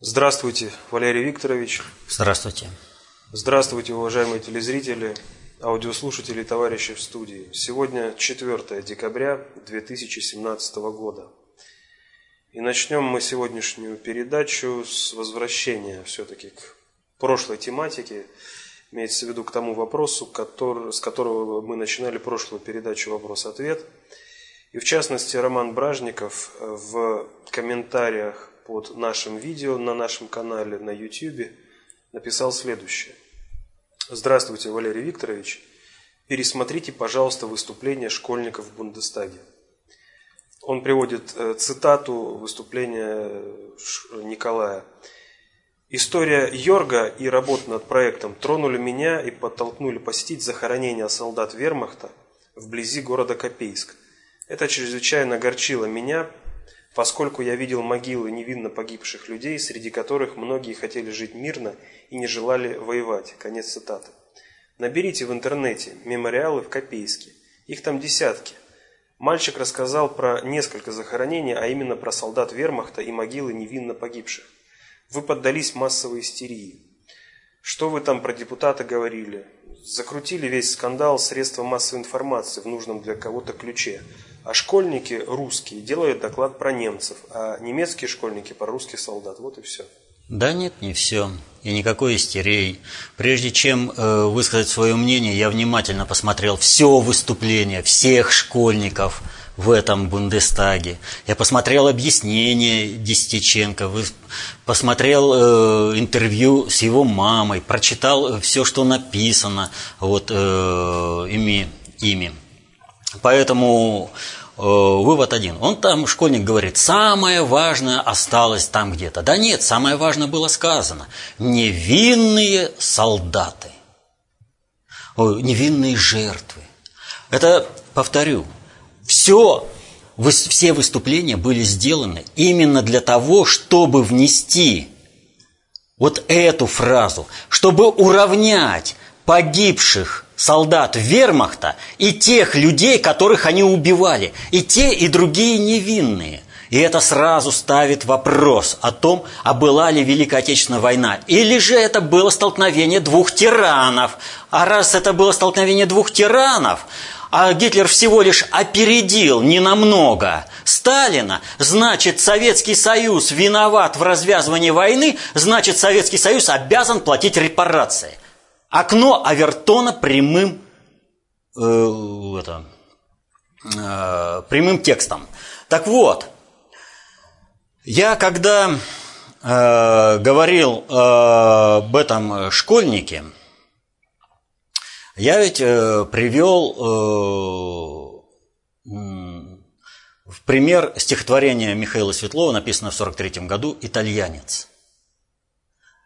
Здравствуйте, Валерий Викторович. Здравствуйте. Здравствуйте, уважаемые телезрители, аудиослушатели и товарищи в студии. Сегодня 4 декабря 2017 года. И начнем мы сегодняшнюю передачу с возвращения все-таки к прошлой тематике, имеется в виду к тому вопросу, который, с которого мы начинали прошлую передачу «Вопрос-ответ». И в частности, Роман Бражников в комментариях под нашим видео на нашем канале на YouTube написал следующее. Здравствуйте, Валерий Викторович. Пересмотрите, пожалуйста, выступление школьников в Бундестаге. Он приводит э, цитату выступления Николая. История Йорга и работа над проектом тронули меня и подтолкнули посетить захоронение солдат вермахта вблизи города Копейск. Это чрезвычайно огорчило меня, поскольку я видел могилы невинно погибших людей, среди которых многие хотели жить мирно и не желали воевать. Конец цитаты. Наберите в интернете мемориалы в Копейске. Их там десятки. Мальчик рассказал про несколько захоронений, а именно про солдат вермахта и могилы невинно погибших. Вы поддались массовой истерии. Что вы там про депутата говорили? Закрутили весь скандал средства массовой информации в нужном для кого-то ключе. А школьники русские делают доклад про немцев, а немецкие школьники про русских солдат. Вот и все. Да нет, не все. И никакой истерии. Прежде чем э, высказать свое мнение, я внимательно посмотрел все выступление всех школьников в этом Бундестаге. Я посмотрел объяснение Десятиченко, посмотрел э, интервью с его мамой, прочитал все, что написано вот, э, ими, ими. Поэтому вывод один. Он там, школьник говорит, самое важное осталось там где-то. Да нет, самое важное было сказано. Невинные солдаты. Невинные жертвы. Это, повторю, все, все выступления были сделаны именно для того, чтобы внести вот эту фразу, чтобы уравнять погибших солдат вермахта и тех людей, которых они убивали. И те, и другие невинные. И это сразу ставит вопрос о том, а была ли Великая Отечественная война. Или же это было столкновение двух тиранов. А раз это было столкновение двух тиранов, а Гитлер всего лишь опередил ненамного Сталина, значит, Советский Союз виноват в развязывании войны, значит, Советский Союз обязан платить репарации – Окно Авертона прямым, э, это, э, прямым текстом. Так вот, я когда э, говорил э, об этом школьнике, я ведь э, привел э, в пример стихотворение Михаила Светлова, написанное в 1943 году «Итальянец».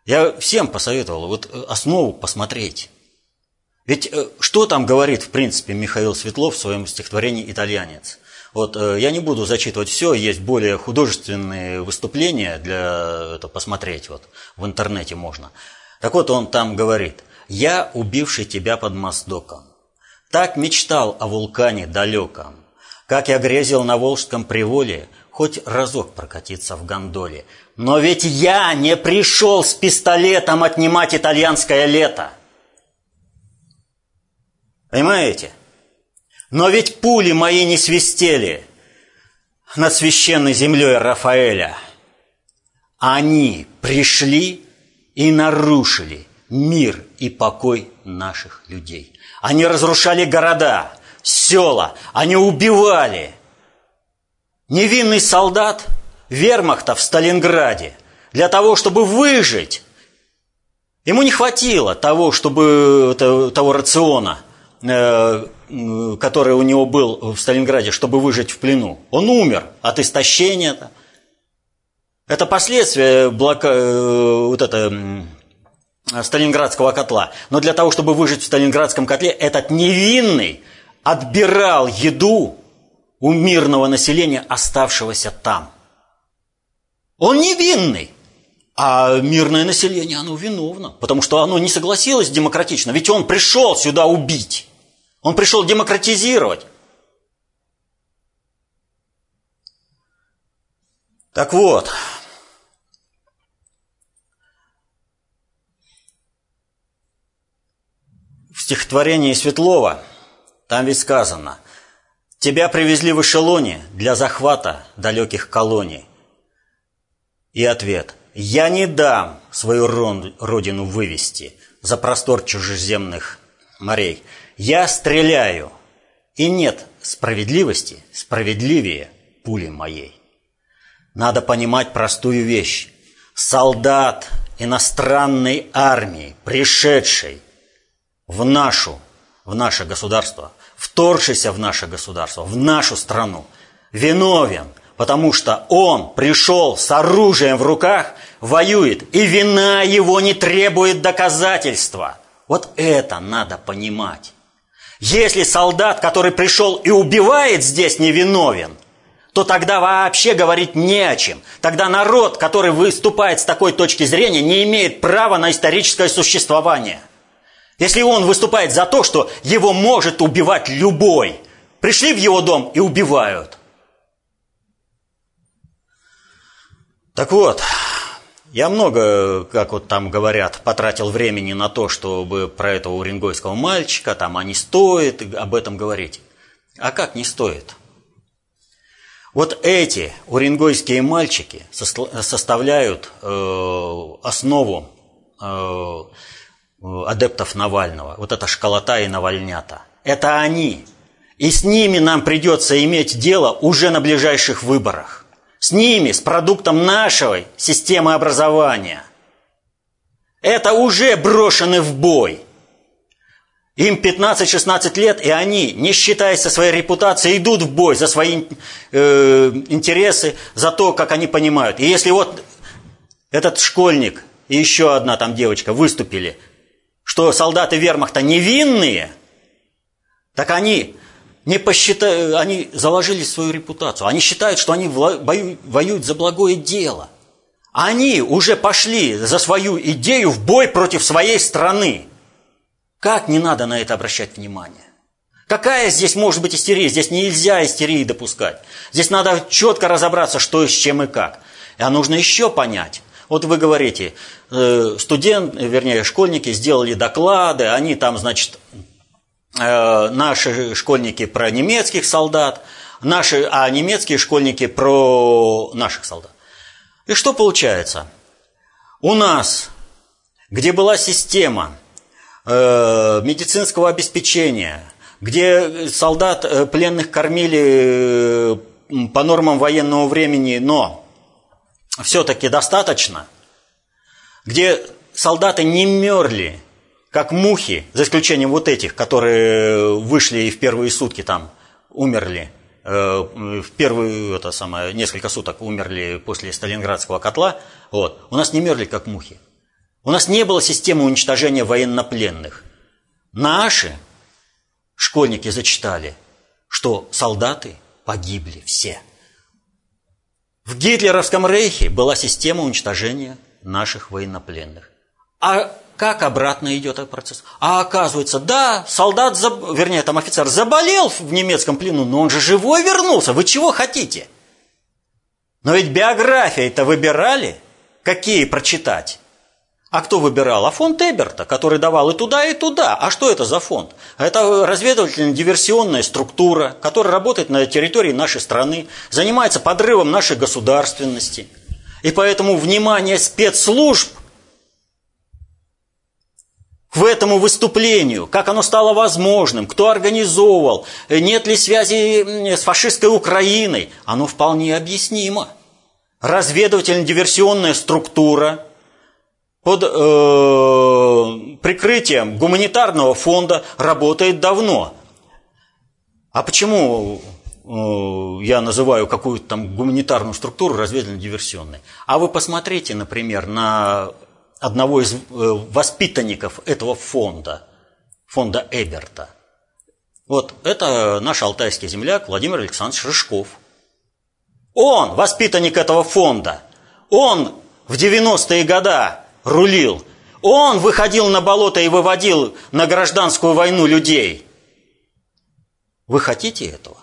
Я всем посоветовал вот э, основу посмотреть. Ведь э, что там говорит, в принципе, Михаил Светлов в своем стихотворении «Итальянец»? Вот э, я не буду зачитывать все, есть более художественные выступления для это посмотреть, вот в интернете можно. Так вот он там говорит, «Я, убивший тебя под Моздоком, так мечтал о вулкане далеком, как я грезил на Волжском приволе, хоть разок прокатиться в гондоле, но ведь я не пришел с пистолетом отнимать итальянское лето. Понимаете? Но ведь пули мои не свистели над священной землей Рафаэля. Они пришли и нарушили мир и покой наших людей. Они разрушали города, села, они убивали. Невинный солдат – вермахта в Сталинграде для того, чтобы выжить. Ему не хватило того, чтобы того рациона, э, который у него был в Сталинграде, чтобы выжить в плену. Он умер от истощения. Это последствия блока, э, вот это, Сталинградского котла. Но для того, чтобы выжить в Сталинградском котле, этот невинный отбирал еду у мирного населения, оставшегося там – он невинный. А мирное население, оно виновно, потому что оно не согласилось демократично. Ведь он пришел сюда убить. Он пришел демократизировать. Так вот, в стихотворении Светлова там ведь сказано, «Тебя привезли в эшелоне для захвата далеких колоний». И ответ «Я не дам свою родину вывести за простор чужеземных морей. Я стреляю, и нет справедливости справедливее пули моей». Надо понимать простую вещь. Солдат иностранной армии, пришедший в нашу, в наше государство, вторгшийся в наше государство, в нашу страну, виновен, потому что он пришел с оружием в руках, воюет, и вина его не требует доказательства. Вот это надо понимать. Если солдат, который пришел и убивает здесь, невиновен, то тогда вообще говорить не о чем. Тогда народ, который выступает с такой точки зрения, не имеет права на историческое существование. Если он выступает за то, что его может убивать любой, пришли в его дом и убивают. Так вот, я много, как вот там говорят, потратил времени на то, чтобы про этого уренгойского мальчика, там, а не стоит об этом говорить. А как не стоит? Вот эти уренгойские мальчики составляют э, основу э, адептов Навального. Вот это школота и навальнята. Это они. И с ними нам придется иметь дело уже на ближайших выборах. С ними, с продуктом нашей системы образования. Это уже брошены в бой – им 15-16 лет, и они, не считаясь со своей репутацией, идут в бой за свои э, интересы, за то, как они понимают. И если вот этот школьник и еще одна там девочка выступили, что солдаты вермахта невинные, так они не посчитают, они заложили свою репутацию. Они считают, что они воюют за благое дело. Они уже пошли за свою идею в бой против своей страны. Как не надо на это обращать внимание? Какая здесь может быть истерия? Здесь нельзя истерии допускать. Здесь надо четко разобраться, что с чем и как. А нужно еще понять. Вот вы говорите, э, студент, вернее, школьники сделали доклады, они там, значит, э, наши школьники про немецких солдат, наши, а немецкие школьники про наших солдат. И что получается? У нас, где была система Э, медицинского обеспечения, где солдат э, пленных кормили э, по нормам военного времени, но все-таки достаточно, где солдаты не мерли, как мухи, за исключением вот этих, которые вышли и в первые сутки там умерли, в первые, это самое, несколько суток умерли после Сталинградского котла, вот, у нас не мерли, как мухи. У нас не было системы уничтожения военнопленных. Наши школьники зачитали, что солдаты погибли все. В гитлеровском рейхе была система уничтожения наших военнопленных. А как обратно идет этот процесс? А оказывается, да, солдат, вернее, там офицер заболел в немецком плену, но он же живой вернулся. Вы чего хотите? Но ведь биографии-то выбирали, какие прочитать. А кто выбирал? А фонд Эберта, который давал и туда, и туда. А что это за фонд? Это разведывательно-диверсионная структура, которая работает на территории нашей страны, занимается подрывом нашей государственности. И поэтому внимание спецслужб к этому выступлению, как оно стало возможным, кто организовывал, нет ли связи с фашистской Украиной, оно вполне объяснимо. Разведывательно-диверсионная структура – под э, прикрытием гуманитарного фонда работает давно. А почему э, я называю какую-то там гуманитарную структуру разведывательно-диверсионной? А вы посмотрите, например, на одного из э, воспитанников этого фонда, фонда Эберта. Вот это наш алтайский земляк Владимир Александрович Рыжков. Он воспитанник этого фонда. Он в 90-е годы рулил. Он выходил на болото и выводил на гражданскую войну людей. Вы хотите этого?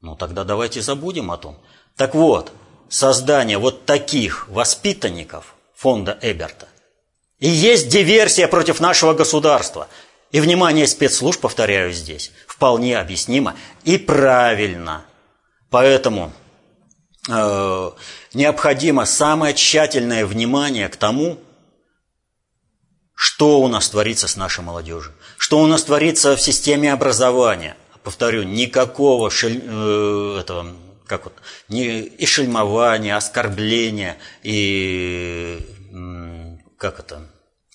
Ну тогда давайте забудем о том. Так вот, создание вот таких воспитанников фонда Эберта и есть диверсия против нашего государства. И внимание спецслужб, повторяю здесь, вполне объяснимо и правильно. Поэтому э, необходимо самое тщательное внимание к тому, что у нас творится с нашей молодежью, что у нас творится в системе образования. Повторю, никакого шель, э, этого, как вот, не, и шельмования, оскорбления, и как это,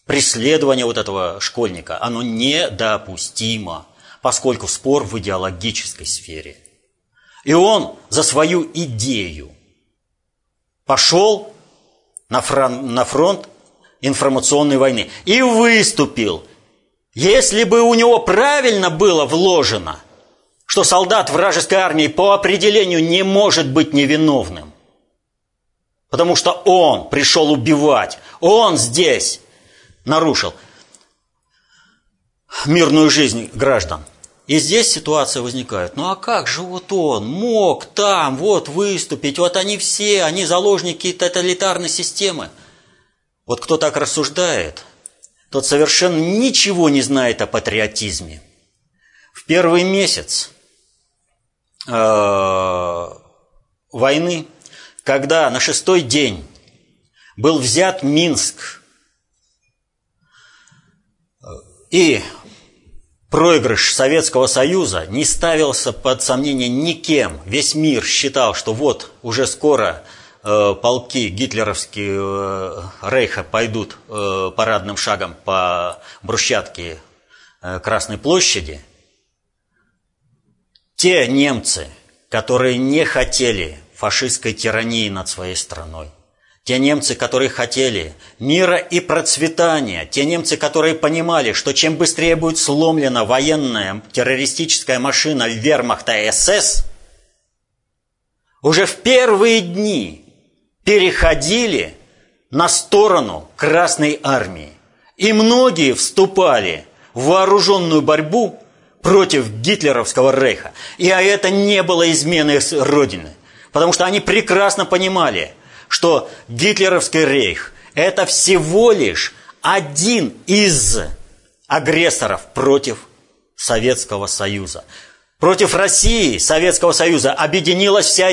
преследование вот этого школьника, оно недопустимо, поскольку спор в идеологической сфере. И он за свою идею пошел на фронт, на фронт информационной войны и выступил. Если бы у него правильно было вложено, что солдат вражеской армии по определению не может быть невиновным, потому что он пришел убивать, он здесь нарушил мирную жизнь граждан. И здесь ситуация возникает. Ну а как же вот он мог там вот выступить? Вот они все, они заложники тоталитарной системы. Вот кто так рассуждает, тот совершенно ничего не знает о патриотизме. В первый месяц войны, когда на шестой день был взят Минск, и проигрыш Советского Союза не ставился под сомнение никем. Весь мир считал, что вот уже скоро э, полки гитлеровские э, Рейха пойдут э, парадным шагом по брусчатке э, Красной площади. Те немцы, которые не хотели фашистской тирании над своей страной, те немцы, которые хотели мира и процветания, те немцы, которые понимали, что чем быстрее будет сломлена военная террористическая машина вермахта СС, уже в первые дни переходили на сторону Красной Армии. И многие вступали в вооруженную борьбу против гитлеровского рейха. И а это не было изменой Родины. Потому что они прекрасно понимали – что гитлеровский рейх – это всего лишь один из агрессоров против Советского Союза. Против России, Советского Союза объединилась вся,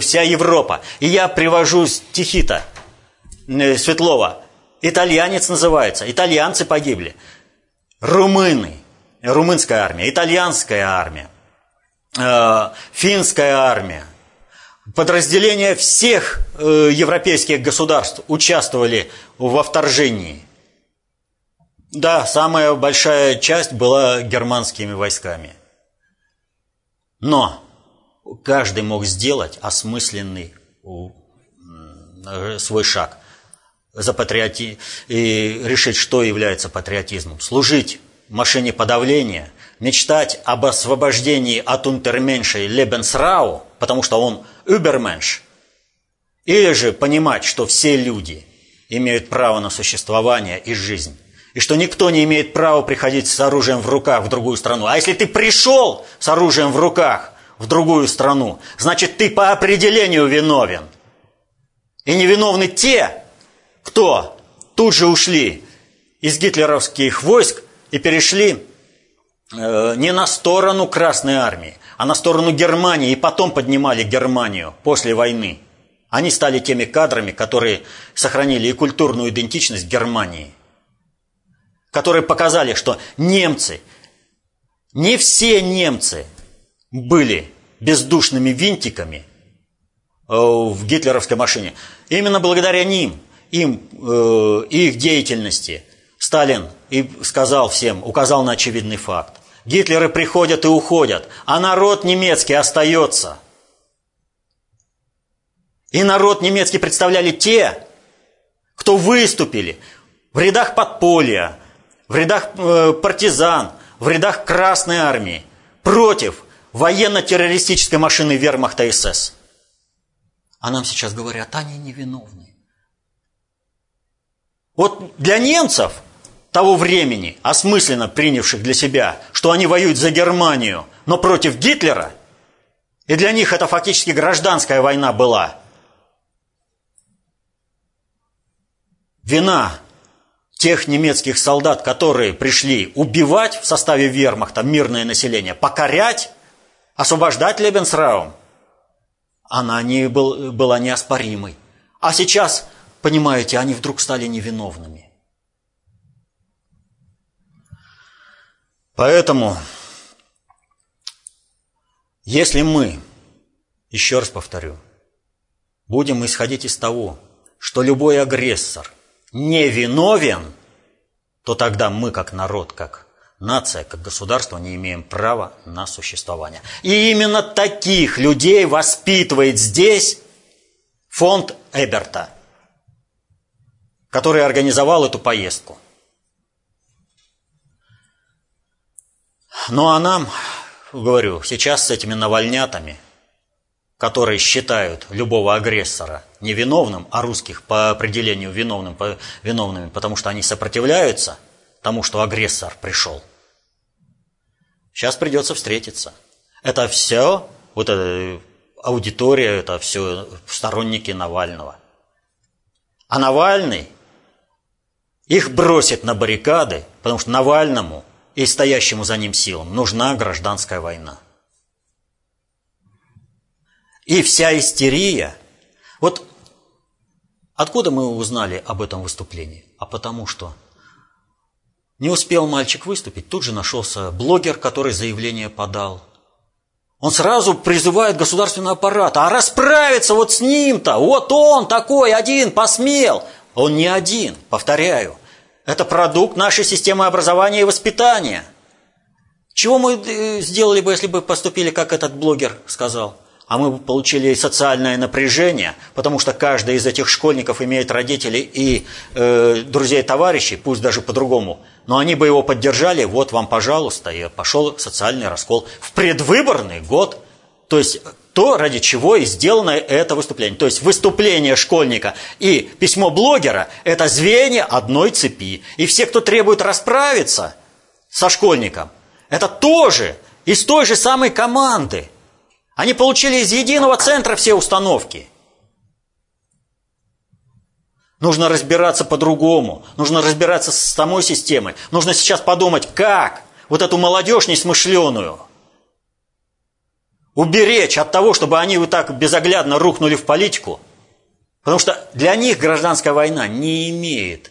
вся Европа. И я привожу стихи-то э, Светлова. Итальянец называется. Итальянцы погибли. Румыны. Румынская армия. Итальянская армия. Э, финская армия подразделения всех э, европейских государств участвовали во вторжении. Да, самая большая часть была германскими войсками. Но каждый мог сделать осмысленный свой шаг за патриоти... и решить, что является патриотизмом. Служить машине подавления, мечтать об освобождении от унтерменша и Лебенсрау, потому что он übermensch, или же понимать, что все люди имеют право на существование и жизнь, и что никто не имеет права приходить с оружием в руках в другую страну. А если ты пришел с оружием в руках в другую страну, значит ты по определению виновен. И невиновны те, кто тут же ушли из гитлеровских войск и перешли э, не на сторону Красной Армии, а на сторону Германии, и потом поднимали Германию после войны. Они стали теми кадрами, которые сохранили и культурную идентичность Германии, которые показали, что немцы, не все немцы были бездушными винтиками э, в гитлеровской машине. Именно благодаря ним, им, э, их деятельности Сталин и сказал всем, указал на очевидный факт. Гитлеры приходят и уходят, а народ немецкий остается. И народ немецкий представляли те, кто выступили в рядах подполья, в рядах э, партизан, в рядах Красной Армии против военно-террористической машины вермахта СС. А нам сейчас говорят, они невиновны. Вот для немцев – того времени, осмысленно принявших для себя, что они воюют за Германию, но против Гитлера, и для них это фактически гражданская война была. Вина тех немецких солдат, которые пришли убивать в составе вермахта мирное население, покорять, освобождать Лебенсраум, она не был, была неоспоримой. А сейчас, понимаете, они вдруг стали невиновными. Поэтому, если мы, еще раз повторю, будем исходить из того, что любой агрессор не виновен, то тогда мы, как народ, как нация, как государство, не имеем права на существование. И именно таких людей воспитывает здесь фонд Эберта, который организовал эту поездку. Ну а нам, говорю, сейчас с этими навальнятами, которые считают любого агрессора невиновным, а русских по определению виновным, по, виновными, потому что они сопротивляются тому, что агрессор пришел. Сейчас придется встретиться. Это все, вот эта аудитория, это все сторонники Навального. А Навальный их бросит на баррикады, потому что Навальному – и стоящему за ним силам нужна гражданская война. И вся истерия. Вот откуда мы узнали об этом выступлении? А потому что не успел мальчик выступить, тут же нашелся блогер, который заявление подал. Он сразу призывает государственный аппарат, а расправиться вот с ним-то, вот он такой один посмел. Он не один, повторяю. Это продукт нашей системы образования и воспитания. Чего мы э, сделали бы, если бы поступили, как этот блогер сказал? А мы бы получили социальное напряжение, потому что каждый из этих школьников имеет родителей и э, друзей-товарищей, пусть даже по-другому. Но они бы его поддержали, вот вам, пожалуйста, и пошел социальный раскол. В предвыборный год. То есть то, ради чего и сделано это выступление. То есть выступление школьника и письмо блогера – это звенья одной цепи. И все, кто требует расправиться со школьником, это тоже из той же самой команды. Они получили из единого центра все установки. Нужно разбираться по-другому. Нужно разбираться с самой системой. Нужно сейчас подумать, как вот эту молодежь несмышленую – уберечь от того, чтобы они вот так безоглядно рухнули в политику. Потому что для них гражданская война не имеет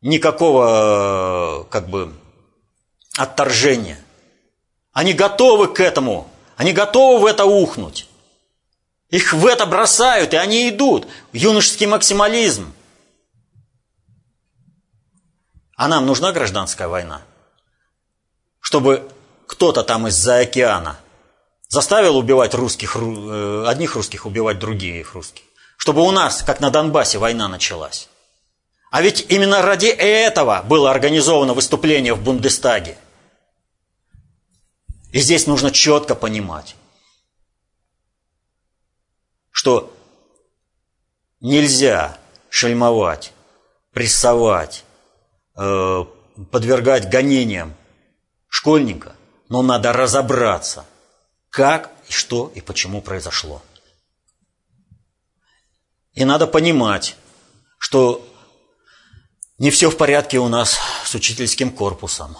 никакого как бы отторжения. Они готовы к этому, они готовы в это ухнуть. Их в это бросают, и они идут. Юношеский максимализм. А нам нужна гражданская война? Чтобы кто-то там из-за океана – Заставил убивать русских, э, одних русских убивать других русских. Чтобы у нас, как на Донбассе, война началась. А ведь именно ради этого было организовано выступление в Бундестаге. И здесь нужно четко понимать, что нельзя шельмовать, прессовать, э, подвергать гонениям школьника, но надо разобраться – как и что и почему произошло. И надо понимать, что не все в порядке у нас с учительским корпусом.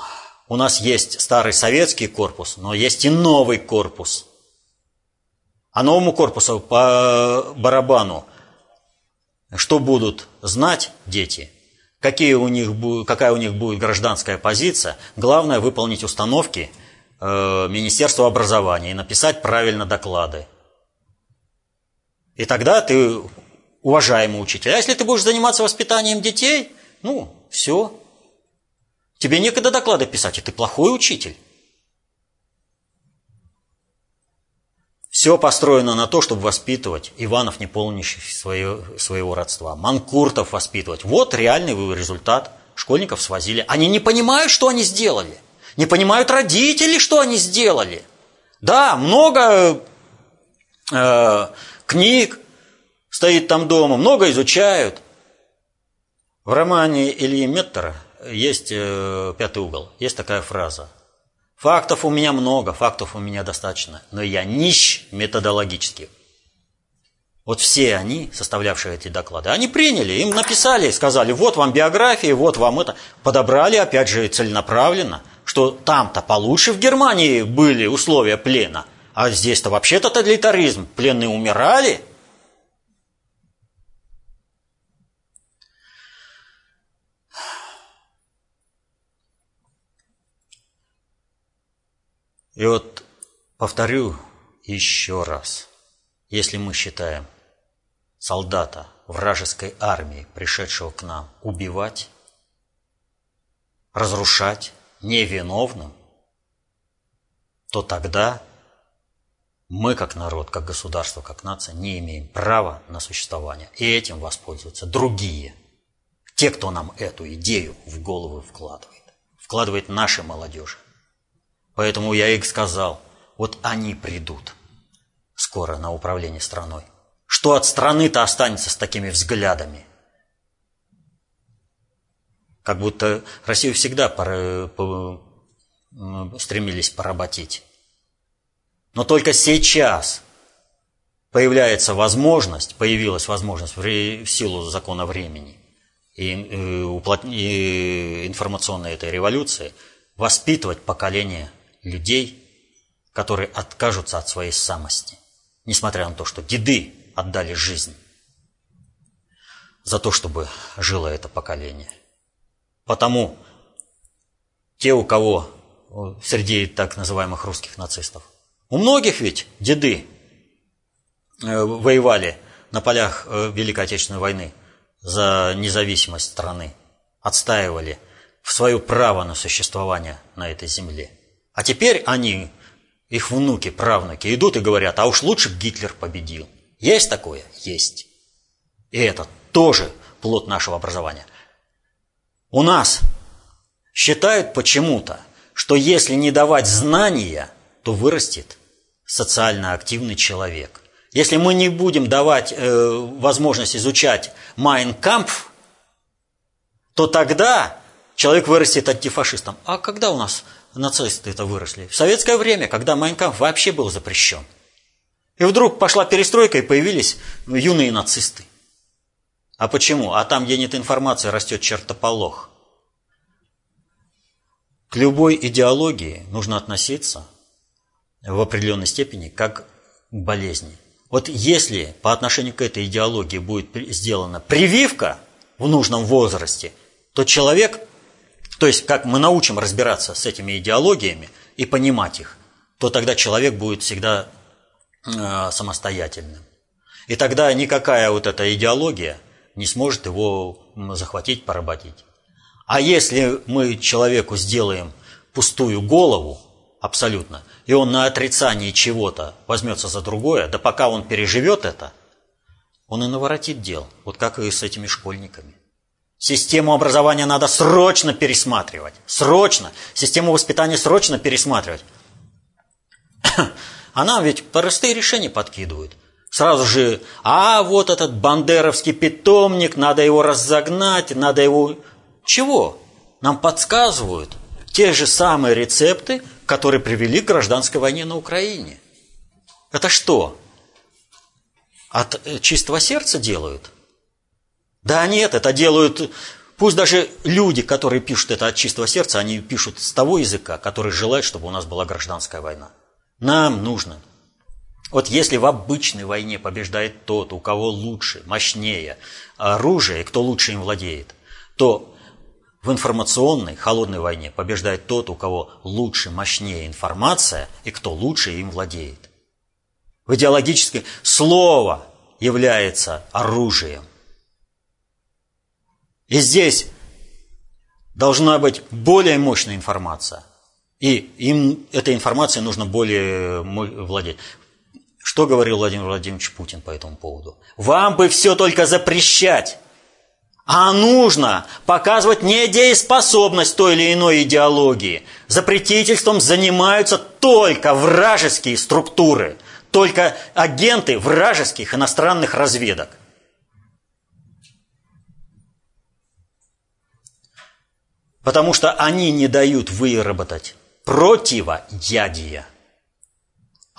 У нас есть старый советский корпус, но есть и новый корпус. А новому корпусу по барабану что будут знать дети, какие у них, какая у них будет гражданская позиция, главное выполнить установки – Э, Министерству образования и написать правильно доклады. И тогда ты уважаемый учитель. А если ты будешь заниматься воспитанием детей, ну, все. Тебе некогда доклады писать, и ты плохой учитель. Все построено на то, чтобы воспитывать Иванов, не полнящих свое, своего родства, Манкуртов воспитывать. Вот реальный результат. Школьников свозили. Они не понимают, что они сделали. Не понимают родители, что они сделали. Да, много э, книг стоит там дома, много изучают. В романе Ильи Меттера есть э, «Пятый угол», есть такая фраза. Фактов у меня много, фактов у меня достаточно, но я нищ методологически. Вот все они, составлявшие эти доклады, они приняли, им написали, сказали, вот вам биографии, вот вам это. Подобрали, опять же, целенаправленно, что там-то получше в Германии были условия плена, а здесь-то вообще тоталитаризм, пленные умирали. И вот повторю еще раз, если мы считаем солдата вражеской армии, пришедшего к нам убивать, разрушать невиновным, то тогда мы, как народ, как государство, как нация, не имеем права на существование. И этим воспользуются другие. Те, кто нам эту идею в голову вкладывает. Вкладывает нашей молодежи. Поэтому я их сказал, вот они придут скоро на управление страной. Что от страны-то останется с такими взглядами? Как будто Россию всегда пора, по, стремились поработить. Но только сейчас появляется возможность, появилась возможность в силу закона времени и, э, и информационной этой революции воспитывать поколение людей, которые откажутся от своей самости, несмотря на то, что деды отдали жизнь за то, чтобы жило это поколение. Потому те, у кого среди так называемых русских нацистов, у многих ведь деды э, воевали на полях э, Великой Отечественной войны за независимость страны, отстаивали в свое право на существование на этой земле. А теперь они, их внуки, правнуки, идут и говорят, а уж лучше Гитлер победил. Есть такое? Есть. И это тоже плод нашего образования. У нас считают почему-то, что если не давать знания, то вырастет социально активный человек. Если мы не будем давать э, возможность изучать Майнкампф, то тогда человек вырастет антифашистом. А когда у нас нацисты это выросли? В советское время, когда Майнкампф вообще был запрещен. И вдруг пошла перестройка, и появились юные нацисты. А почему? А там, где нет информации, растет чертополох. К любой идеологии нужно относиться в определенной степени как к болезни. Вот если по отношению к этой идеологии будет сделана прививка в нужном возрасте, то человек, то есть как мы научим разбираться с этими идеологиями и понимать их, то тогда человек будет всегда э, самостоятельным. И тогда никакая вот эта идеология не сможет его захватить, поработить. А если мы человеку сделаем пустую голову, абсолютно, и он на отрицании чего-то возьмется за другое, да пока он переживет это, он и наворотит дел, вот как и с этими школьниками. Систему образования надо срочно пересматривать. Срочно. Систему воспитания срочно пересматривать. А нам ведь простые решения подкидывают. Сразу же, а вот этот бандеровский питомник, надо его разогнать, надо его чего? Нам подсказывают те же самые рецепты, которые привели к гражданской войне на Украине. Это что? От э, чистого сердца делают? Да нет, это делают, пусть даже люди, которые пишут это от чистого сердца, они пишут с того языка, который желает, чтобы у нас была гражданская война. Нам нужно. Вот если в обычной войне побеждает тот, у кого лучше, мощнее оружие, кто лучше им владеет, то в информационной холодной войне побеждает тот, у кого лучше, мощнее информация и кто лучше им владеет. В идеологическое слово является оружием. И здесь должна быть более мощная информация. И им этой информацией нужно более владеть. Что говорил Владимир Владимирович Путин по этому поводу? Вам бы все только запрещать а нужно показывать недееспособность той или иной идеологии. Запретительством занимаются только вражеские структуры, только агенты вражеских иностранных разведок. Потому что они не дают выработать противоядия.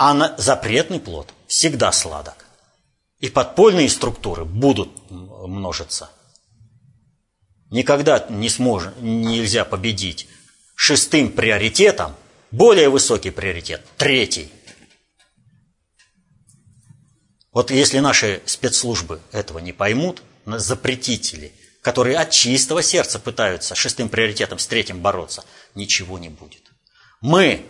А на запретный плод всегда сладок. И подпольные структуры будут множиться. Никогда не сможет, нельзя победить шестым приоритетом, более высокий приоритет, третий. Вот если наши спецслужбы этого не поймут, запретители, которые от чистого сердца пытаются шестым приоритетом с третьим бороться, ничего не будет. Мы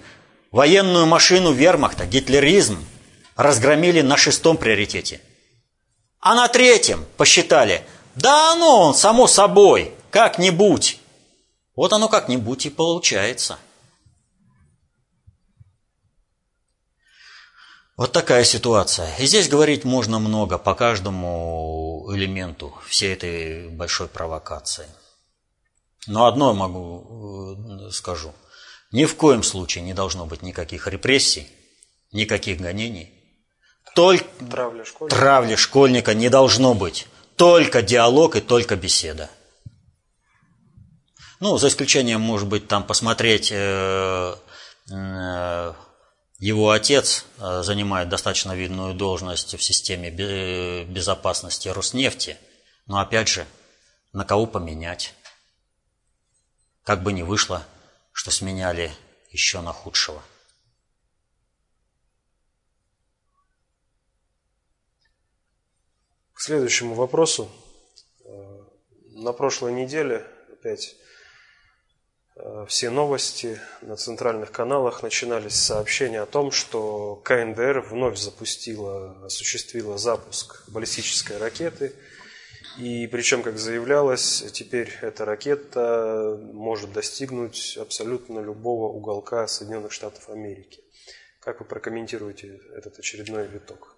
военную машину вермахта, гитлеризм, разгромили на шестом приоритете. А на третьем посчитали, да ну, само собой, как-нибудь. Вот оно как-нибудь и получается. Вот такая ситуация. И здесь говорить можно много по каждому элементу всей этой большой провокации. Но одно могу э, скажу. Ни в коем случае не должно быть никаких репрессий, никаких гонений. Только травля школьника. травли школьника не должно быть. Только диалог и только беседа. Ну, за исключением, может быть, там посмотреть, э, э, его отец э, занимает достаточно видную должность в системе безопасности Роснефти. Но опять же, на кого поменять? Как бы ни вышло, что сменяли еще на худшего. К следующему вопросу. На прошлой неделе опять Э, все новости на центральных каналах начинались с сообщения о том, что КНДР вновь запустила, осуществила запуск баллистической ракеты. И причем, как заявлялось, теперь эта ракета может достигнуть абсолютно любого уголка Соединенных Штатов Америки. Как вы прокомментируете этот очередной виток?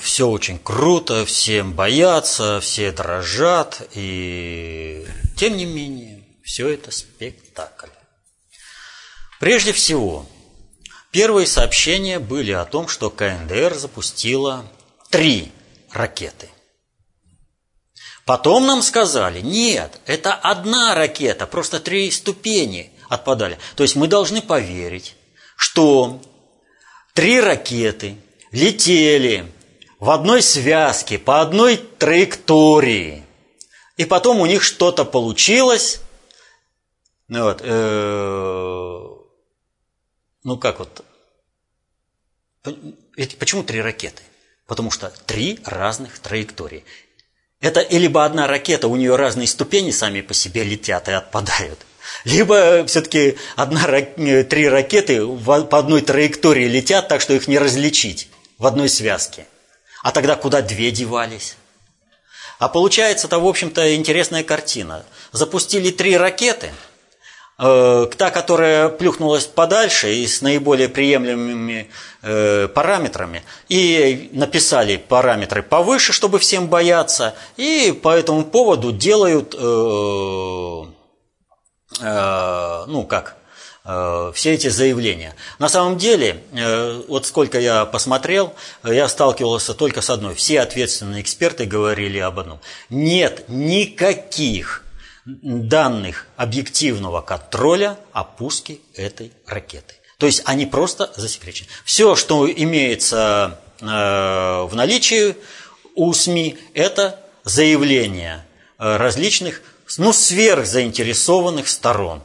Все очень круто, всем боятся, все дрожат, и тем не менее все это спектакль. Прежде всего, первые сообщения были о том, что КНДР запустила три ракеты. Потом нам сказали, нет, это одна ракета, просто три ступени отпадали. То есть мы должны поверить, что три ракеты летели в одной связке, по одной траектории. И потом у них что-то получилось, ну вот, э, ну как вот, почему три ракеты? Потому что три разных траектории. Это либо одна ракета, у нее разные ступени сами по себе летят и отпадают, либо все-таки одна, э, три ракеты по одной траектории летят, так что их не различить в одной связке. А тогда куда две девались? А получается-то, в общем-то, интересная картина. Запустили три ракеты – Э, та, которая плюхнулась подальше и с наиболее приемлемыми э, параметрами, и написали параметры повыше, чтобы всем бояться, и по этому поводу делают, э, ну как, все эти заявления. На самом деле, вот сколько я посмотрел, я сталкивался только с одной. Все ответственные эксперты говорили об одном. Нет никаких данных объективного контроля о пуске этой ракеты. То есть они просто засекречены. Все, что имеется э, в наличии у СМИ, это заявления э, различных, ну, сверхзаинтересованных сторон.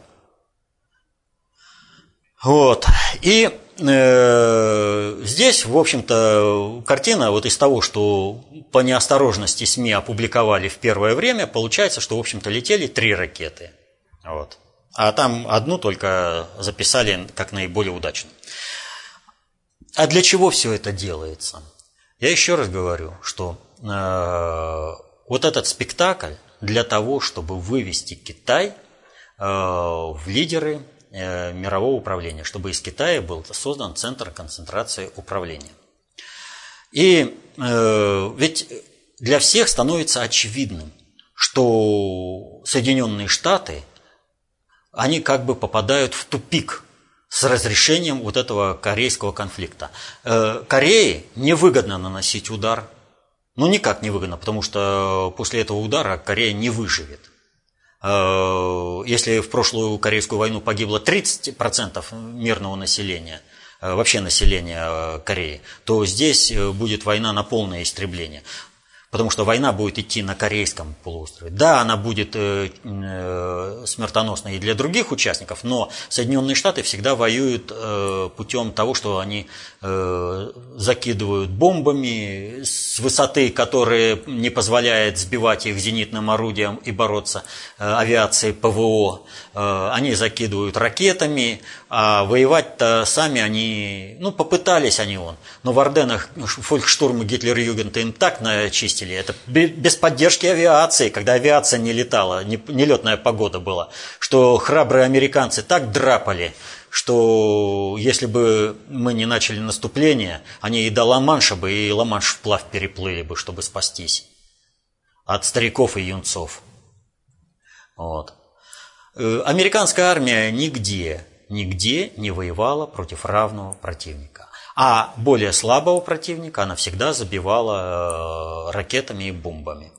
Вот. И здесь, в общем-то, картина вот из того, что по неосторожности СМИ опубликовали в первое время, получается, что, в общем-то, летели три ракеты. Вот. А там одну только записали как наиболее удачную. А для чего все это делается? Я еще раз говорю, что э, вот этот спектакль для того, чтобы вывести Китай э, в лидеры Э, мирового управления, чтобы из Китая был создан центр концентрации управления. И э, ведь для всех становится очевидным, что Соединенные Штаты, они как бы попадают в тупик с разрешением вот этого корейского конфликта. Э, Корее невыгодно наносить удар, ну никак не выгодно, потому что после этого удара Корея не выживет. Э, если в прошлую Корейскую войну погибло 30% мирного населения, вообще населения Кореи, то здесь будет война на полное истребление. Потому что война будет идти на Корейском полуострове. Да, она будет э, э, смертоносной и для других участников, но Соединенные Штаты всегда воюют э, путем того, что они закидывают бомбами с высоты, которая не позволяет сбивать их зенитным орудием и бороться авиацией ПВО. Они закидывают ракетами, а воевать-то сами они, ну, попытались они он. Но в Орденах фолькштурмы Гитлер-Югента им так начистили. Это без поддержки авиации, когда авиация не летала, нелетная погода была, что храбрые американцы так драпали, что если бы мы не начали наступление, они и до Ла-Манша бы, и Ла-Манш вплавь переплыли бы, чтобы спастись от стариков и юнцов. Вот. Э, американская армия нигде, нигде не воевала против равного противника. А более слабого противника она всегда забивала э, ракетами и бомбами.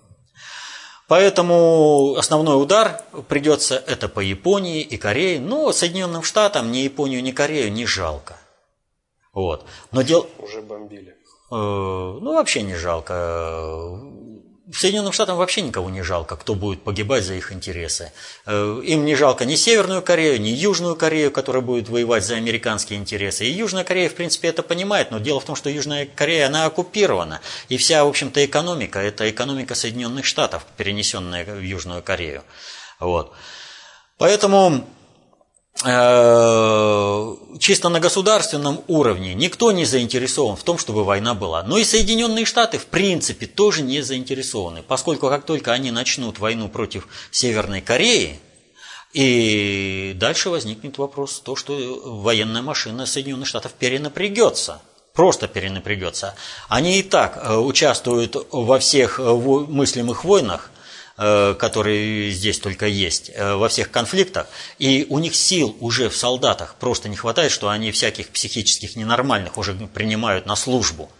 Поэтому основной удар придется это по Японии и Корее. Но Соединенным Штатам ни Японию, ни Корею не жалко. Вот. Но дел... Уже бомбили. Э, ну, вообще не жалко. Соединенным Штатам вообще никого не жалко, кто будет погибать за их интересы. Э, им не жалко ни Северную Корею, ни Южную Корею, которая будет воевать за американские интересы. И Южная Корея, в принципе, это понимает, но дело в том, что Южная Корея, она оккупирована. И вся, в общем-то, экономика, это экономика Соединенных Штатов, перенесенная в Южную Корею. Вот. Поэтому чисто на государственном уровне никто не заинтересован в том, чтобы война была. Но и Соединенные Штаты, в принципе, тоже не заинтересованы, поскольку как только они начнут войну против Северной Кореи, и дальше возникнет вопрос, то, что военная машина Соединенных Штатов перенапрягется. Просто перенапрягется. Они и так э, участвуют во всех э, мыслимых войнах, Э, которые здесь только есть, э, во всех конфликтах, и у них сил уже в солдатах просто не хватает, что они всяких психических ненормальных уже принимают на службу.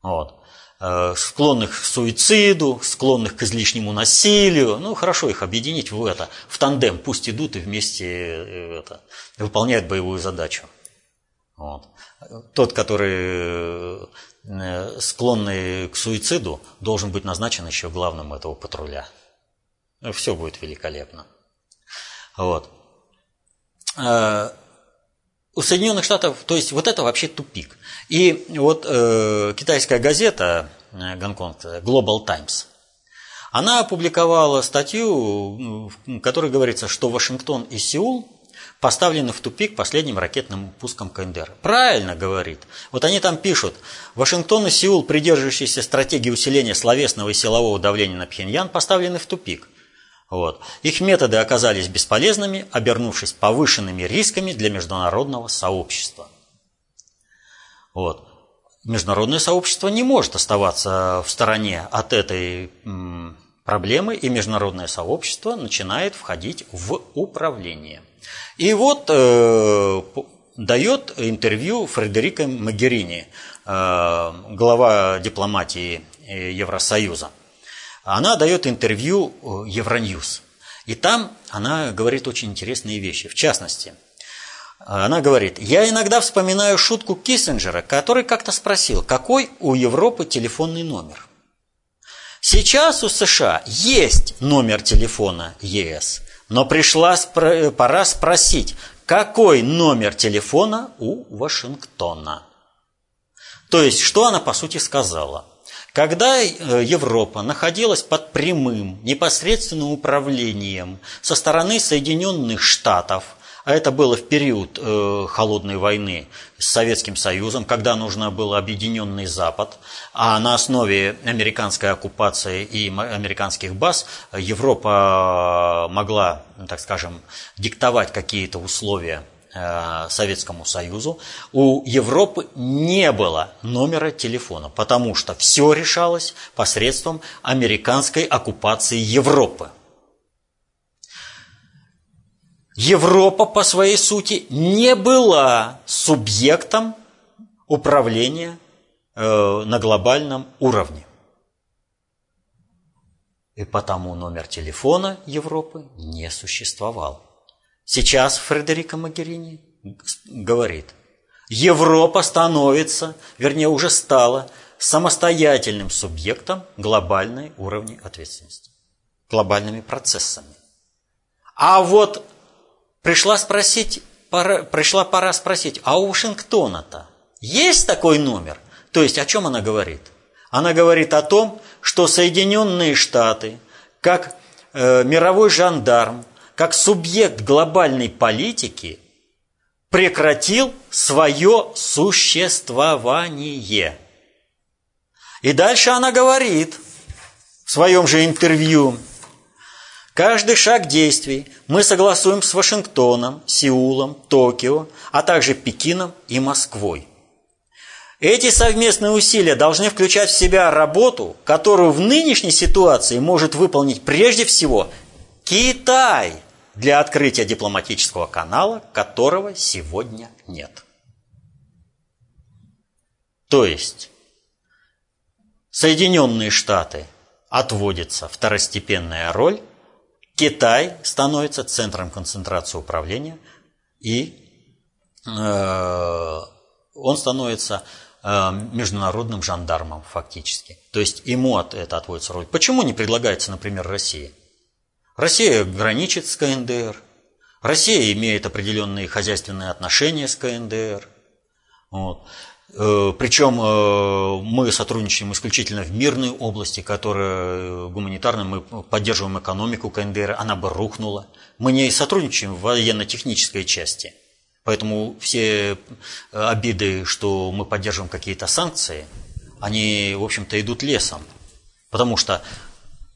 Вот. Э, склонных к суициду, склонных к излишнему насилию. Ну, хорошо их объединить в это, в тандем, пусть идут и вместе это, выполняют боевую задачу. Вот. Тот, который склонный к суициду, должен быть назначен еще главным этого патруля. Все будет великолепно. Вот. А, у Соединенных Штатов, то есть вот это вообще тупик. И вот э, китайская газета э, Гонконг, Global Times, она опубликовала статью, в которой говорится, что Вашингтон и Сеул поставлены в тупик последним ракетным пуском КНДР. Правильно говорит. Вот они там пишут, Вашингтон и Сеул, придерживающиеся стратегии усиления словесного и силового давления на Пхеньян, поставлены в тупик. Вот. Их методы оказались бесполезными, обернувшись повышенными рисками для международного сообщества. Вот. Международное сообщество не может оставаться в стороне от этой проблемы, и международное сообщество начинает входить в управление. И вот э, дает интервью Фредерико Магерини, э, глава дипломатии Евросоюза она дает интервью э, Евроньюз. И там она говорит очень интересные вещи. В частности, она говорит, я иногда вспоминаю шутку Киссинджера, который как-то спросил, какой у Европы телефонный номер. Сейчас у США есть номер телефона ЕС, но пришла пора спросить, какой номер телефона у Вашингтона. То есть, что она по сути сказала? Когда э, Европа находилась под прямым, непосредственным управлением со стороны Соединенных Штатов, а это было в период э, холодной войны с Советским Союзом, когда нужно был объединенный Запад, а на основе американской оккупации и американских баз Европа могла, так скажем, диктовать какие-то условия Э, Советскому Союзу, у Европы не было номера телефона, потому что все решалось посредством американской оккупации Европы. Европа по своей сути не была субъектом управления э, на глобальном уровне. И потому номер телефона Европы не существовал. Сейчас Фредерико Магерини говорит, Европа становится, вернее уже стала, самостоятельным субъектом глобальной уровней ответственности, глобальными процессами. А вот пришла спросить, пора, пришла пора спросить, а у Вашингтона-то есть такой номер? То есть о чем она говорит? Она говорит о том, что Соединенные Штаты, как э, мировой жандарм, как субъект глобальной политики, прекратил свое существование. И дальше она говорит в своем же интервью, Каждый шаг действий мы согласуем с Вашингтоном, Сеулом, Токио, а также Пекином и Москвой. Эти совместные усилия должны включать в себя работу, которую в нынешней ситуации может выполнить прежде всего Китай для открытия дипломатического канала, которого сегодня нет. То есть Соединенные Штаты отводится второстепенная роль Китай становится центром концентрации управления, и э, он становится э, международным жандармом фактически. То есть ему от, это отводится роль. Почему не предлагается, например, России? Россия граничит с КНДР. Россия имеет определенные хозяйственные отношения с КНДР. Вот. Э, Причем э, мы сотрудничаем исключительно в мирной области, которая гуманитарная, мы поддерживаем экономику КНДР, она бы рухнула. Мы не сотрудничаем в военно-технической части. Поэтому все обиды, что мы поддерживаем какие-то санкции, они, в общем-то, идут лесом. Потому что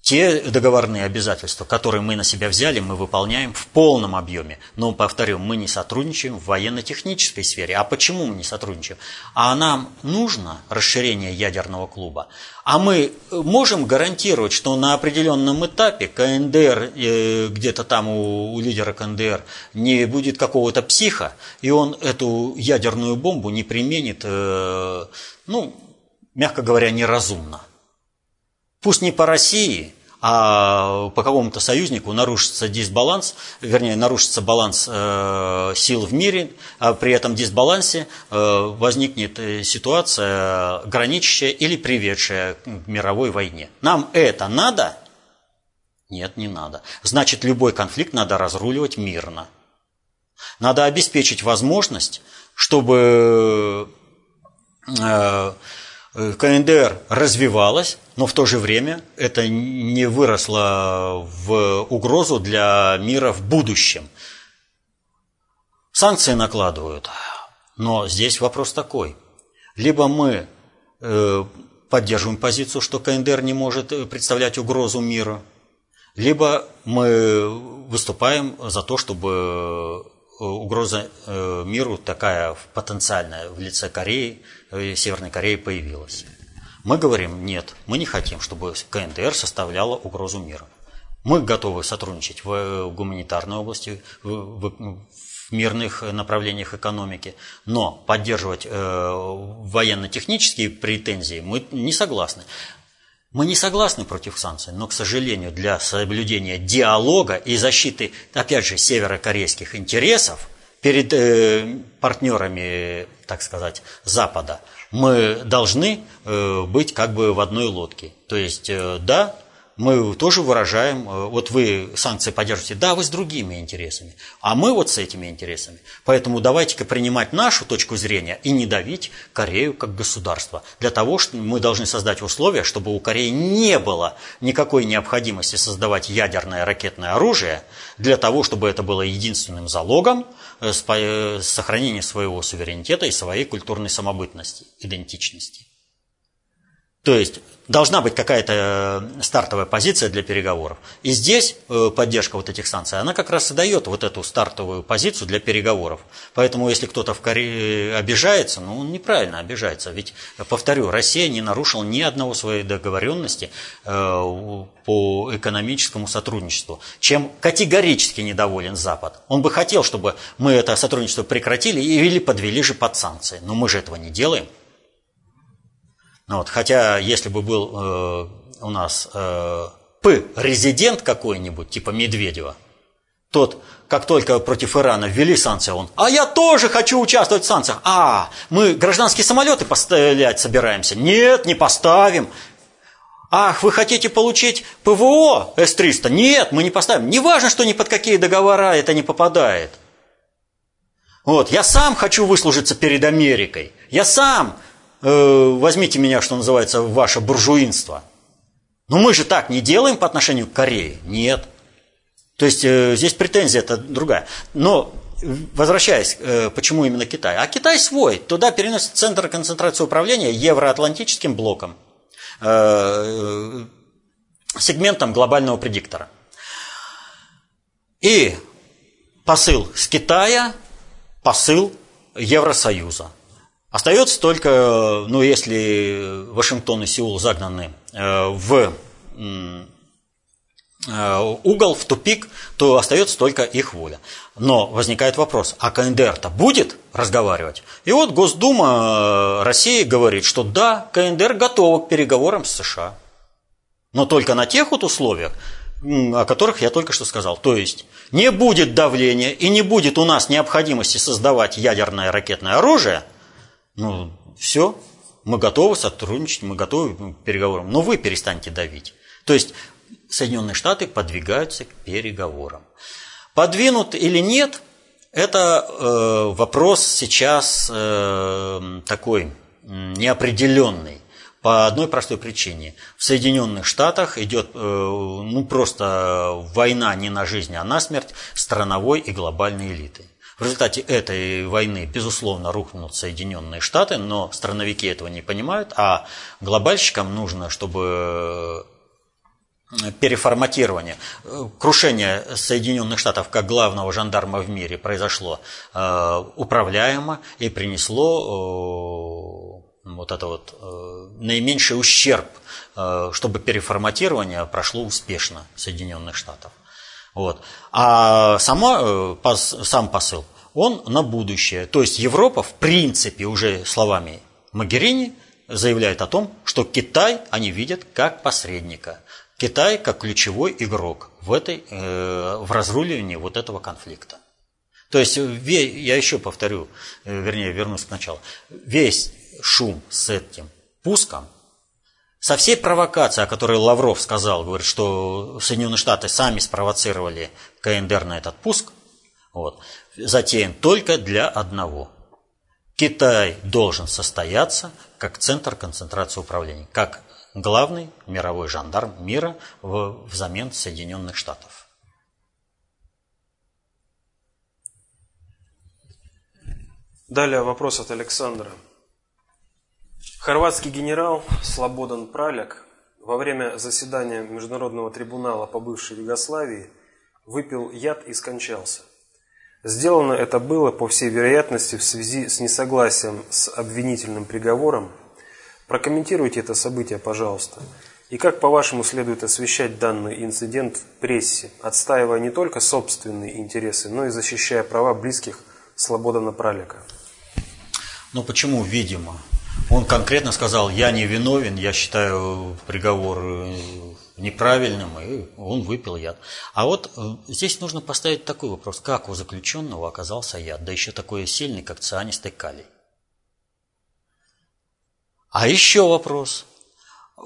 те договорные обязательства, которые мы на себя взяли, мы выполняем в полном объеме. Но, повторю, мы не сотрудничаем в военно-технической сфере. А почему мы не сотрудничаем? А нам нужно расширение ядерного клуба. А мы можем гарантировать, что на определенном этапе КНДР, э, где-то там у, у лидера КНДР, не будет какого-то психа, и он эту ядерную бомбу не применит, э, ну, мягко говоря, неразумно. Пусть не по России, а по какому-то союзнику нарушится дисбаланс, вернее, нарушится баланс э, сил в мире, а при этом дисбалансе э, возникнет э, ситуация, граничащая или приведшая к мировой войне. Нам это надо? Нет, не надо. Значит, любой конфликт надо разруливать мирно. Надо обеспечить возможность, чтобы КНДР развивалась, но в то же время это не выросло в угрозу для мира в будущем. Санкции накладывают, но здесь вопрос такой. Либо мы э, поддерживаем позицию, что КНДР не может э, представлять угрозу миру, либо мы выступаем за то, чтобы угроза миру такая потенциальная в лице Кореи Э, Северной Кореи появилась. Мы говорим, нет, мы не хотим, чтобы КНДР составляла угрозу мира. Мы готовы сотрудничать в гуманитарной области, в, в, в мирных направлениях экономики, но поддерживать э, военно-технические претензии мы не согласны. Мы не согласны против санкций, но, к сожалению, для соблюдения диалога и защиты, опять же, северокорейских интересов перед э, партнерами так сказать, Запада, мы должны э, быть как бы в одной лодке. То есть, э, да, мы тоже выражаем, э, вот вы санкции поддерживаете, да, вы с другими интересами, а мы вот с этими интересами. Поэтому давайте-ка принимать нашу точку зрения и не давить Корею как государство. Для того, что мы должны создать условия, чтобы у Кореи не было никакой необходимости создавать ядерное ракетное оружие, для того, чтобы это было единственным залогом Э, э, сохранения своего суверенитета и своей культурной самобытности, идентичности. То есть должна быть какая-то э, стартовая позиция для переговоров. И здесь поддержка вот этих санкций, она как раз и дает вот эту стартовую позицию для переговоров. Поэтому если кто-то в Корее обижается, ну он неправильно обижается. Ведь, повторю, Россия не нарушила ни одного своей договоренности по экономическому сотрудничеству, чем категорически недоволен Запад. Он бы хотел, чтобы мы это сотрудничество прекратили или подвели же под санкции. Но мы же этого не делаем. Ну вот, хотя, если бы был э, у нас э, П-резидент какой-нибудь, типа Медведева, Тот, как только против Ирана ввели санкции, он, а я тоже хочу участвовать в санкциях. А, мы гражданские самолеты поставлять собираемся. Нет, не поставим. Ах, вы хотите получить ПВО С-300? Нет, мы не поставим. Не важно, что ни под какие договора это не попадает. Вот, я сам хочу выслужиться перед Америкой. Я сам, э, возьмите меня, что называется, ваше буржуинство. Но мы же так не делаем по отношению к Корее. Нет. То есть э, здесь претензия это другая. Но возвращаясь, э, почему именно Китай? А Китай свой. Туда переносит центр концентрации управления евроатлантическим блоком, сегментом глобального предиктора. И посыл с Китая, посыл Евросоюза. Остается только, ну, если Вашингтон и Сеул загнаны в Э, угол, в тупик, то остается только их воля. Но возникает вопрос, а КНДР-то будет разговаривать? И вот Госдума э, России говорит, что да, КНДР готова к переговорам с США. Но только на тех вот условиях, о которых я только что сказал. То есть не будет давления и не будет у нас необходимости создавать ядерное ракетное оружие, ну все, мы готовы сотрудничать, мы готовы к переговорам, но вы перестаньте давить. То есть Соединенные Штаты подвигаются к переговорам. Подвинут или нет, это э, вопрос сейчас э, такой неопределенный. По одной простой причине. В Соединенных Штатах идет э, ну, просто война не на жизнь, а на смерть страновой и глобальной элиты. В результате этой войны, безусловно, рухнут Соединенные Штаты, но страновики этого не понимают, а глобальщикам нужно, чтобы переформатирование, крушение Соединенных Штатов как главного жандарма в мире произошло э, управляемо и принесло э, вот это вот э, наименьший ущерб, чтобы переформатирование прошло успешно Соединенных Штатов. Вот. А сама, сам посыл, он на будущее. То есть Европа, в принципе, уже словами Магерини, заявляет о том, что Китай они видят как посредника – Китай как ключевой игрок в, этой, э, в разруливании вот этого конфликта. То есть, я еще повторю, э, вернее, вернусь к началу. Весь шум с этим пуском, со всей провокацией, о которой Лавров сказал, говорит, что Соединенные Штаты сами спровоцировали КНДР на этот пуск, вот, затеян только для одного. Китай должен состояться как центр концентрации управления, как главный мировой жандарм мира взамен Соединенных Штатов. Далее вопрос от Александра. Хорватский генерал Слободан Праляк во время заседания Международного трибунала по бывшей Югославии выпил яд и скончался. Сделано это было, по всей вероятности, в связи с несогласием с обвинительным приговором Прокомментируйте это событие, пожалуйста. И как, по-вашему, следует освещать данный инцидент в прессе, отстаивая не только собственные интересы, но и защищая права близких Слободана Пралика? Ну почему, видимо? Он конкретно сказал, я не виновен, я считаю приговор э, неправильным, и он выпил яд. А вот э, здесь нужно поставить такой вопрос, как у заключенного оказался яд, да еще такой сильный, как цианистый калий. А еще вопрос. Э,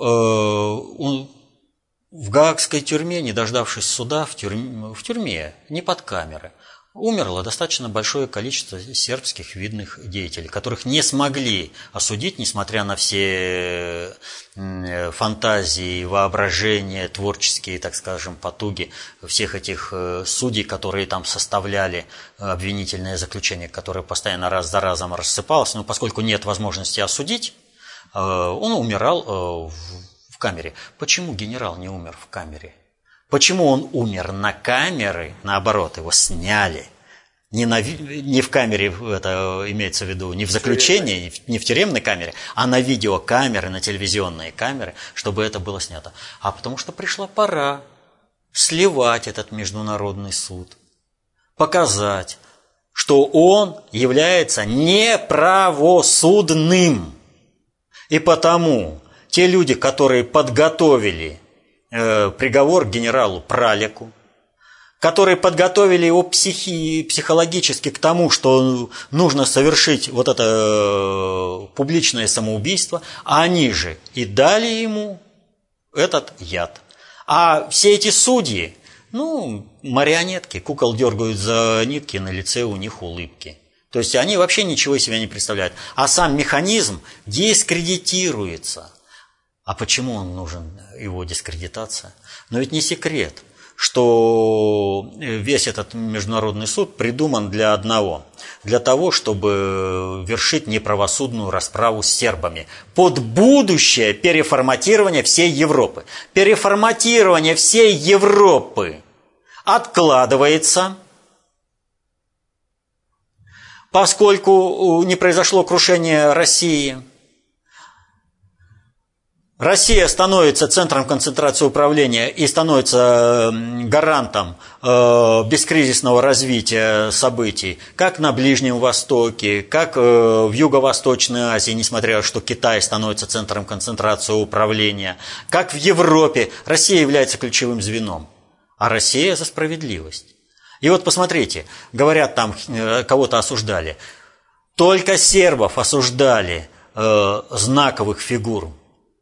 в Гаагской тюрьме, не дождавшись суда, в тюрьме, в тюрьме, не под камеры, умерло достаточно большое количество сербских видных деятелей, которых не смогли осудить, несмотря на все фантазии, воображения, творческие, так скажем, потуги всех этих э, судей, которые там составляли обвинительное заключение, которое постоянно раз за разом рассыпалось. Но поскольку нет возможности осудить, Э, он умирал э, в камере. Почему генерал не умер в камере? Почему он умер на камеры, наоборот, его сняли? Не, на, не в камере, это имеется в виду, не в заключении, не в тюремной камере, а на видеокамеры, на телевизионные камеры, чтобы это было снято. А потому что пришла пора сливать этот международный суд, показать, что он является неправосудным. И потому те люди, которые подготовили э, приговор генералу Пралеку, которые подготовили его психи, психологически к тому, что нужно совершить вот это э, публичное самоубийство, а они же и дали ему этот яд. А все эти судьи, ну, марионетки, кукол дергают за нитки, на лице у них улыбки. То есть они вообще ничего из себя не представляют. А сам механизм дискредитируется. А почему он нужен, его дискредитация? Но ведь не секрет – что весь этот международный суд придуман для одного, для того, чтобы вершить неправосудную расправу с сербами под будущее переформатирование всей Европы. Переформатирование всей Европы откладывается, поскольку не произошло крушение России – Россия становится центром концентрации управления и становится гарантом э, бескризисного развития событий, как на Ближнем Востоке, как э, в Юго-Восточной Азии, несмотря на то, что Китай становится центром концентрации управления, как в Европе. Россия является ключевым звеном, а Россия за справедливость. И вот посмотрите, говорят там, э, кого-то осуждали, только сербов осуждали знаковых фигур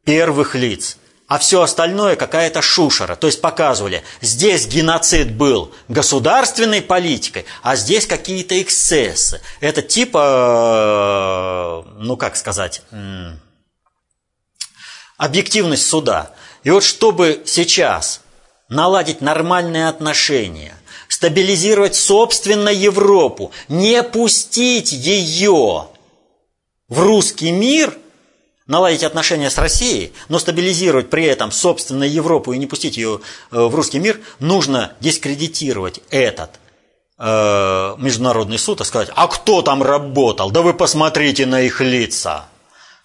первых лиц. А все остальное какая-то шушера. То есть показывали, здесь геноцид был государственной политикой, а здесь какие-то эксцессы. Это типа, э, ну как сказать, объективность суда. И вот чтобы сейчас наладить нормальные отношения, стабилизировать собственно Европу, не пустить ее в русский мир – наладить отношения с Россией, но стабилизировать при этом собственную Европу и не пустить ее э, в русский мир, нужно дискредитировать этот э, международный суд и сказать, а кто там работал? Да вы посмотрите на их лица.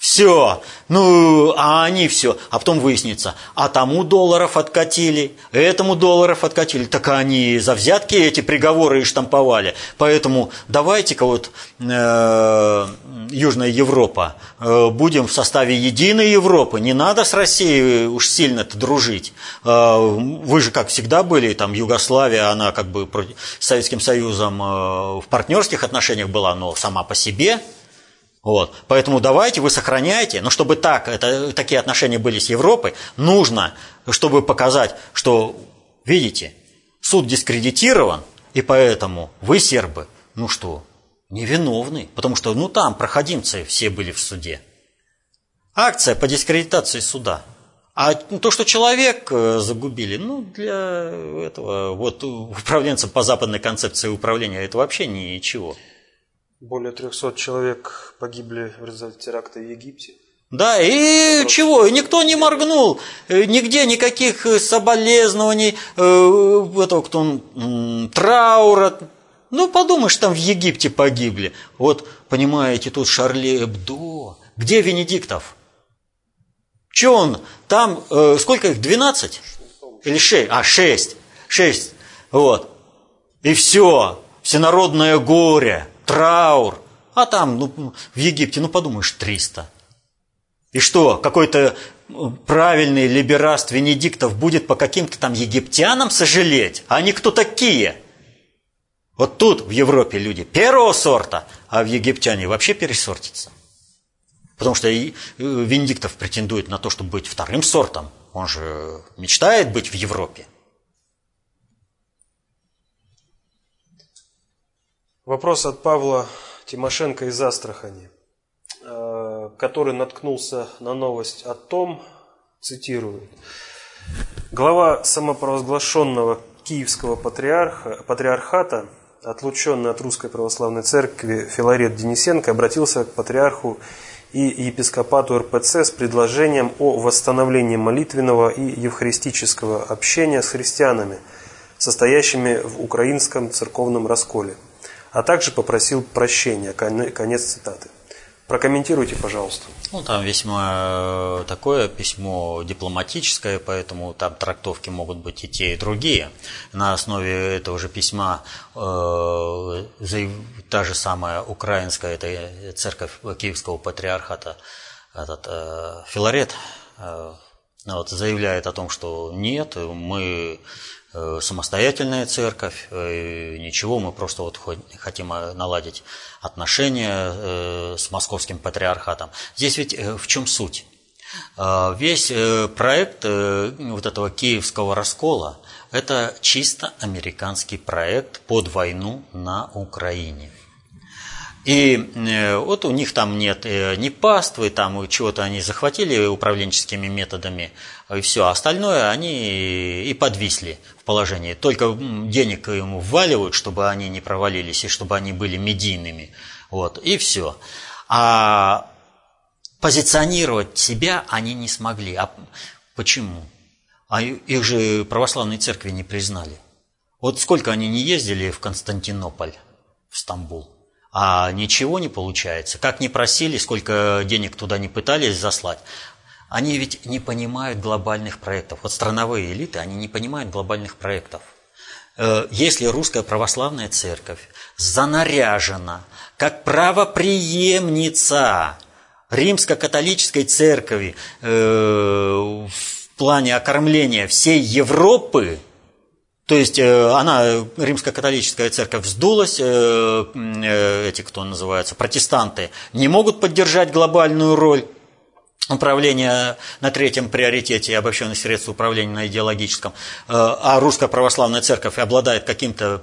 Все, ну, а они все. А потом выяснится, а тому долларов откатили, этому долларов откатили. Так они за взятки эти приговоры и штамповали. Поэтому давайте-ка вот э, Южная Европа э, будем в составе единой Европы. Не надо с Россией уж сильно-то дружить. Э, вы же, как всегда, были, там, Югославия, она как бы с Советским Союзом э, в партнерских отношениях была, но сама по себе – вот. Поэтому давайте вы сохраняйте, но чтобы так, это, такие отношения были с Европой, нужно, чтобы показать, что, видите, суд дискредитирован, и поэтому вы, сербы, ну что, невиновны, потому что, ну там проходимцы все были в суде. Акция по дискредитации суда. А то, что человек э, загубили, ну, для этого, вот управленцев по западной концепции управления, это вообще ничего. Более 300 человек погибли в результате теракта в Египте. Да, и Вопрос. чего? Никто не моргнул, э, нигде никаких э, соболезнований, э, этого кто он, траура. Ну, подумаешь, там в Египте погибли. Вот, понимаете, тут Шарли Эбдо. Где Венедиктов? Че он? Там, э, сколько их, 12? Или 6? А, 6. 6. Вот. И все. Всенародное горе траур. А там, ну, в Египте, ну, подумаешь, 300. И что, какой-то э, правильный либераст Венедиктов будет по каким-то там египтянам сожалеть? А они кто такие? Вот тут, в Европе, люди первого сорта, а в египтяне вообще пересортятся. Потому что и э, Венедиктов претендует на то, чтобы быть вторым сортом. Он же мечтает быть в Европе. Вопрос от Павла Тимошенко из Астрахани, э, который наткнулся на новость о том, цитирую, глава самопровозглашенного Киевского патриарха, патриархата, отлученный от Русской Православной Церкви Филарет Денисенко, обратился к патриарху и епископату РПЦ с предложением о восстановлении молитвенного и евхаристического общения с христианами, состоящими в украинском церковном расколе – а также попросил прощения. Конец цитаты. Прокомментируйте, пожалуйста. Ну, там весьма э, такое письмо дипломатическое, поэтому там трактовки могут быть и те, и другие. На основе этого же письма э, та же самая украинская, это церковь Киевского патриархата, этот э, Филарет, э, вот, заявляет о том, что нет, мы самостоятельная церковь, э, ничего, мы просто вот хотим наладить отношения с московским патриархатом. Здесь ведь в чем суть? Весь проект вот этого киевского раскола – это чисто американский проект под войну на Украине – и э, вот у них там нет э, ни паствы, там чего-то они захватили управленческими методами, и все. Остальное они и подвисли в положении. Только денег ему вваливают, чтобы они не провалились, и чтобы они были медийными. Вот, и все. А позиционировать себя они не смогли. А почему? А их же православные церкви не признали. Вот сколько они не ездили в Константинополь, в Стамбул а ничего не получается. Как ни просили, сколько денег туда не пытались заслать, они ведь не понимают глобальных проектов. Вот страновые элиты, они не понимают глобальных проектов. Э, если русская православная церковь занаряжена как правоприемница римско-католической церкви э, в плане окормления всей Европы, то есть э, она, римско-католическая церковь, вздулась, э, э, эти, кто называется, протестанты, не могут поддержать глобальную роль управления на третьем приоритете и обобщенных средств управления на идеологическом, а русская православная церковь обладает каким-то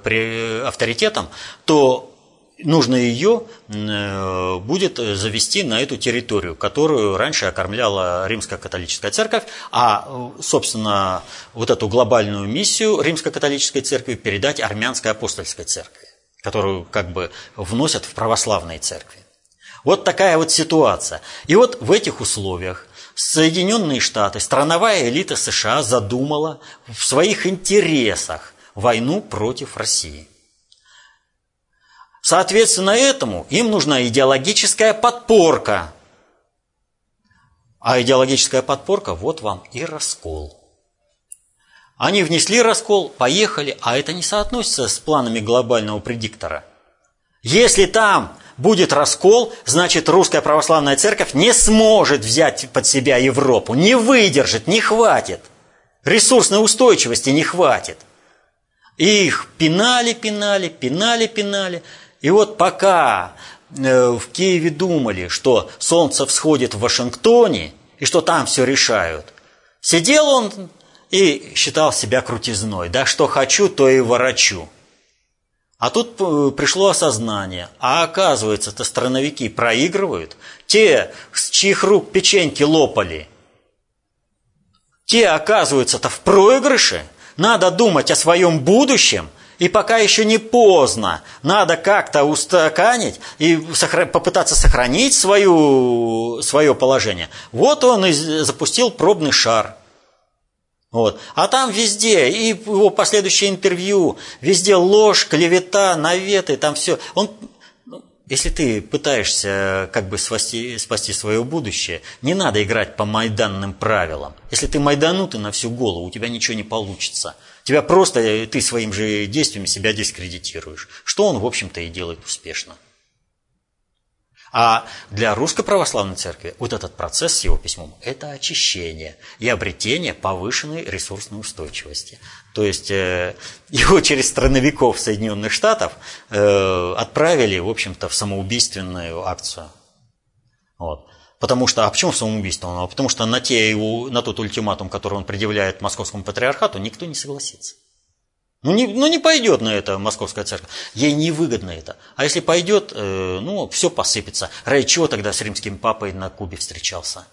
авторитетом, то нужно ее э, будет завести на эту территорию, которую раньше окормляла Римская католическая церковь, а, собственно, вот эту глобальную миссию Римской католической церкви передать армянской апостольской церкви, которую как бы вносят в православные церкви. Вот такая вот ситуация. И вот в этих условиях Соединенные Штаты, страновая элита США задумала в своих интересах войну против России. Соответственно этому им нужна идеологическая подпорка. А идеологическая подпорка, вот вам и раскол. Они внесли раскол, поехали, а это не соотносится с планами глобального предиктора. Если там будет раскол, значит русская православная церковь не сможет взять под себя Европу, не выдержит, не хватит. Ресурсной устойчивости не хватит. И их пинали, пинали, пинали, пинали. И вот пока э, в Киеве думали, что солнце всходит в Вашингтоне и что там все решают, сидел он и считал себя крутизной. Да что хочу, то и ворочу. А тут э, пришло осознание. А оказывается-то страновики проигрывают. Те, с чьих рук печеньки лопали, те, оказывается-то в проигрыше. Надо думать о своем будущем – и пока еще не поздно, надо как-то устаканить и попытаться сохранить свою, свое положение. Вот он и запустил пробный шар. Вот. А там везде, и его последующее интервью, везде ложь, клевета, наветы, там все. Он, ну, если ты пытаешься как бы спасти, спасти свое будущее, не надо играть по майданным правилам. Если ты майданутый на всю голову, у тебя ничего не получится. Тебя просто, э, ты своим же действиями себя дискредитируешь. Что он, в общем-то, и делает успешно. А для Русской Православной Церкви вот этот процесс с его письмом – это очищение и обретение повышенной ресурсной устойчивости. То есть э, его через страновиков Соединенных Штатов э, отправили, в общем-то, в самоубийственную акцию. Вот. Потому что, а почему самоубийство? Потому что на, те, на тот ультиматум, который он предъявляет московскому патриархату, никто не согласится. Ну не, ну не пойдет на это московская церковь. Ей невыгодно это. А если пойдет, э, ну все посыпется. Ради чего тогда с римским папой на Кубе встречался?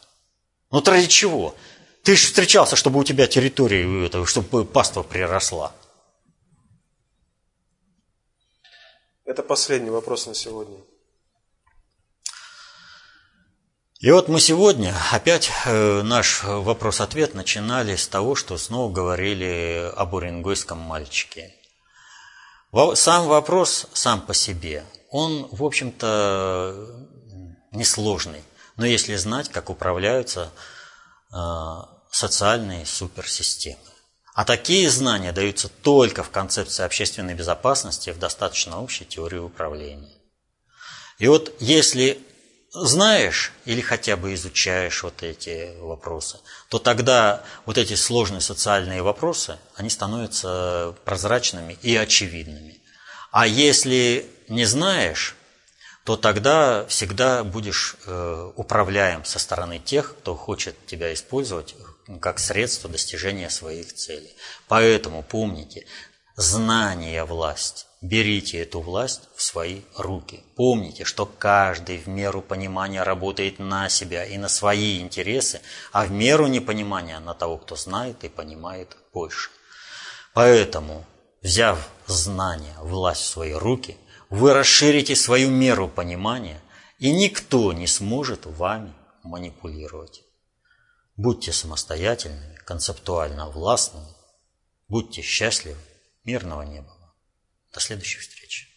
Ну ради чего? Ты же встречался, чтобы у тебя территория, это, чтобы паства приросла. Это последний вопрос на сегодня. И вот мы сегодня опять э, наш вопрос-ответ начинали с того, что снова говорили об уренгойском мальчике. Сам вопрос сам по себе, он, в общем-то, несложный. Но если знать, как управляются э, социальные суперсистемы. А такие знания даются только в концепции общественной безопасности в достаточно общей теории управления. И вот если знаешь или хотя бы изучаешь вот эти вопросы, то тогда вот эти сложные социальные вопросы, они становятся прозрачными и очевидными. А если не знаешь, то тогда всегда будешь э, управляем со стороны тех, кто хочет тебя использовать как средство достижения своих целей. Поэтому помните, знание – власть. Берите эту власть в свои руки. Помните, что каждый в меру понимания работает на себя и на свои интересы, а в меру непонимания на того, кто знает и понимает больше. Поэтому, взяв знание, власть в свои руки, вы расширите свою меру понимания, и никто не сможет вами манипулировать. Будьте самостоятельными, концептуально властными, будьте счастливы, мирного неба. До следующей встречи.